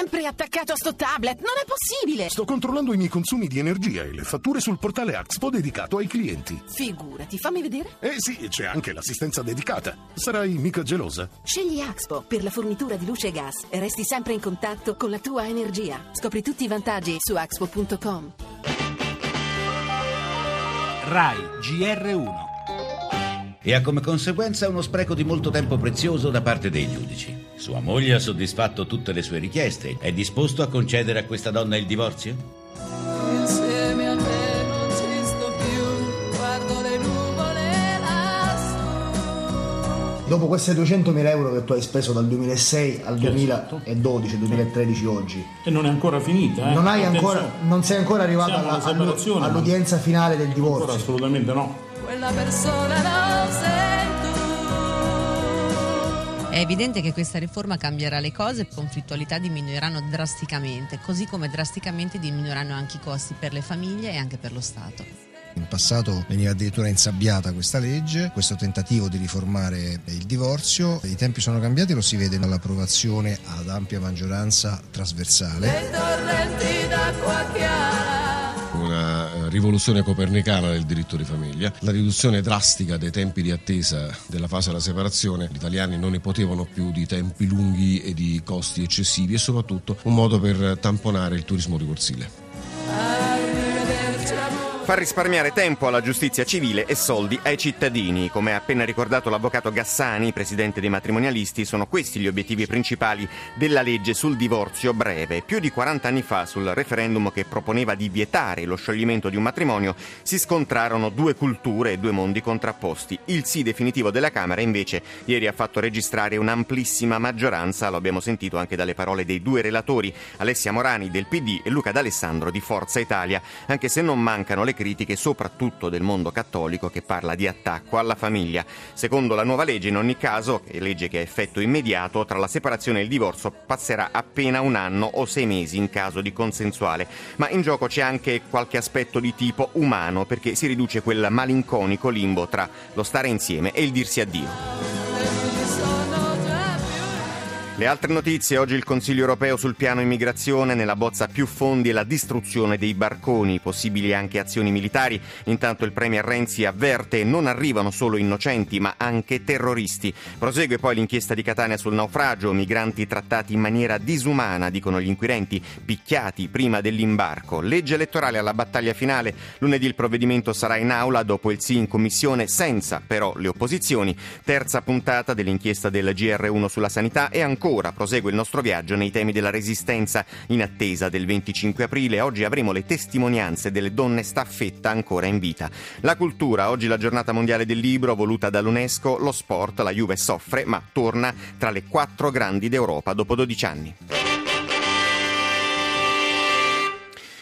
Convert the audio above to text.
sempre attaccato a sto tablet, non è possibile! Sto controllando i miei consumi di energia e le fatture sul portale Axpo dedicato ai clienti. Figurati, fammi vedere. Eh sì, c'è anche l'assistenza dedicata. Sarai mica gelosa? Scegli Axpo per la fornitura di luce e gas e resti sempre in contatto con la tua energia. Scopri tutti i vantaggi su axpo.com. RAI GR1 e ha come conseguenza uno spreco di molto tempo prezioso da parte dei giudici. Sua moglie ha soddisfatto tutte le sue richieste. È disposto a concedere a questa donna il divorzio? Insieme a te non ci sto più, guardo le nuvole lassù. Dopo queste 200.000 euro che tu hai speso dal 2006 al Certo. 2012, 2013 oggi, E non è ancora finita, eh? non, hai ancora, non sei ancora arrivato alla- alla all'udienza finale del Ancora divorzio. assolutamente no. Quella persona non sei. È evidente che questa riforma cambierà le cose, conflittualità diminuiranno drasticamente, così come drasticamente diminuiranno anche i costi per le famiglie e anche per lo Stato. In passato veniva addirittura insabbiata questa legge, questo tentativo di riformare il divorzio. I tempi sono cambiati, lo si vede nell'approvazione ad ampia maggioranza trasversale. Dei torrenti d'acqua chiara. Una eh, rivoluzione copernicana del diritto di famiglia, la riduzione drastica dei tempi di attesa della fase della separazione, gli italiani non ne potevano più di tempi lunghi e di costi eccessivi e soprattutto un modo per tamponare il turismo ricorsile. Far risparmiare tempo alla giustizia civile e soldi ai cittadini. Come ha appena ricordato l'avvocato Gassani, presidente dei matrimonialisti, sono questi gli obiettivi principali della legge sul divorzio breve. Più di 40 anni fa, sul referendum che proponeva di vietare lo scioglimento di un matrimonio, si scontrarono due culture e due mondi contrapposti. Il sì definitivo della Camera, invece, ieri ha fatto registrare un'amplissima maggioranza, lo abbiamo sentito anche dalle parole dei due relatori, Alessia Morani del PD e Luca D'Alessandro di Forza Italia, anche se non mancano le critiche soprattutto del mondo cattolico che parla di attacco alla famiglia. Secondo la nuova legge, in ogni caso, legge che ha effetto immediato, tra la separazione e il divorzio passerà appena un anno o sei mesi in caso di consensuale. Ma in gioco c'è anche qualche aspetto di tipo umano, perché si riduce quel malinconico limbo tra lo stare insieme e il dirsi addio. Le altre notizie, oggi il Consiglio europeo sul piano immigrazione, nella bozza più fondi e la distruzione dei barconi, possibili anche azioni militari. Intanto il Premier Renzi avverte non arrivano solo innocenti ma anche terroristi. Prosegue poi l'inchiesta di Catania sul naufragio, migranti trattati in maniera disumana, dicono gli inquirenti, picchiati prima dell'imbarco. Legge elettorale alla battaglia finale, lunedì il provvedimento sarà in aula dopo il sì in commissione senza però le opposizioni. Terza puntata dell'inchiesta del GR1 sulla sanità e ancora prosegue il nostro viaggio nei temi della resistenza in attesa del 25 aprile. Oggi avremo le testimonianze delle donne staffetta ancora in vita. La cultura, oggi la giornata mondiale del libro voluta dall'UNESCO, lo sport, la Juve soffre ma torna tra le quattro grandi d'Europa dopo 12 anni.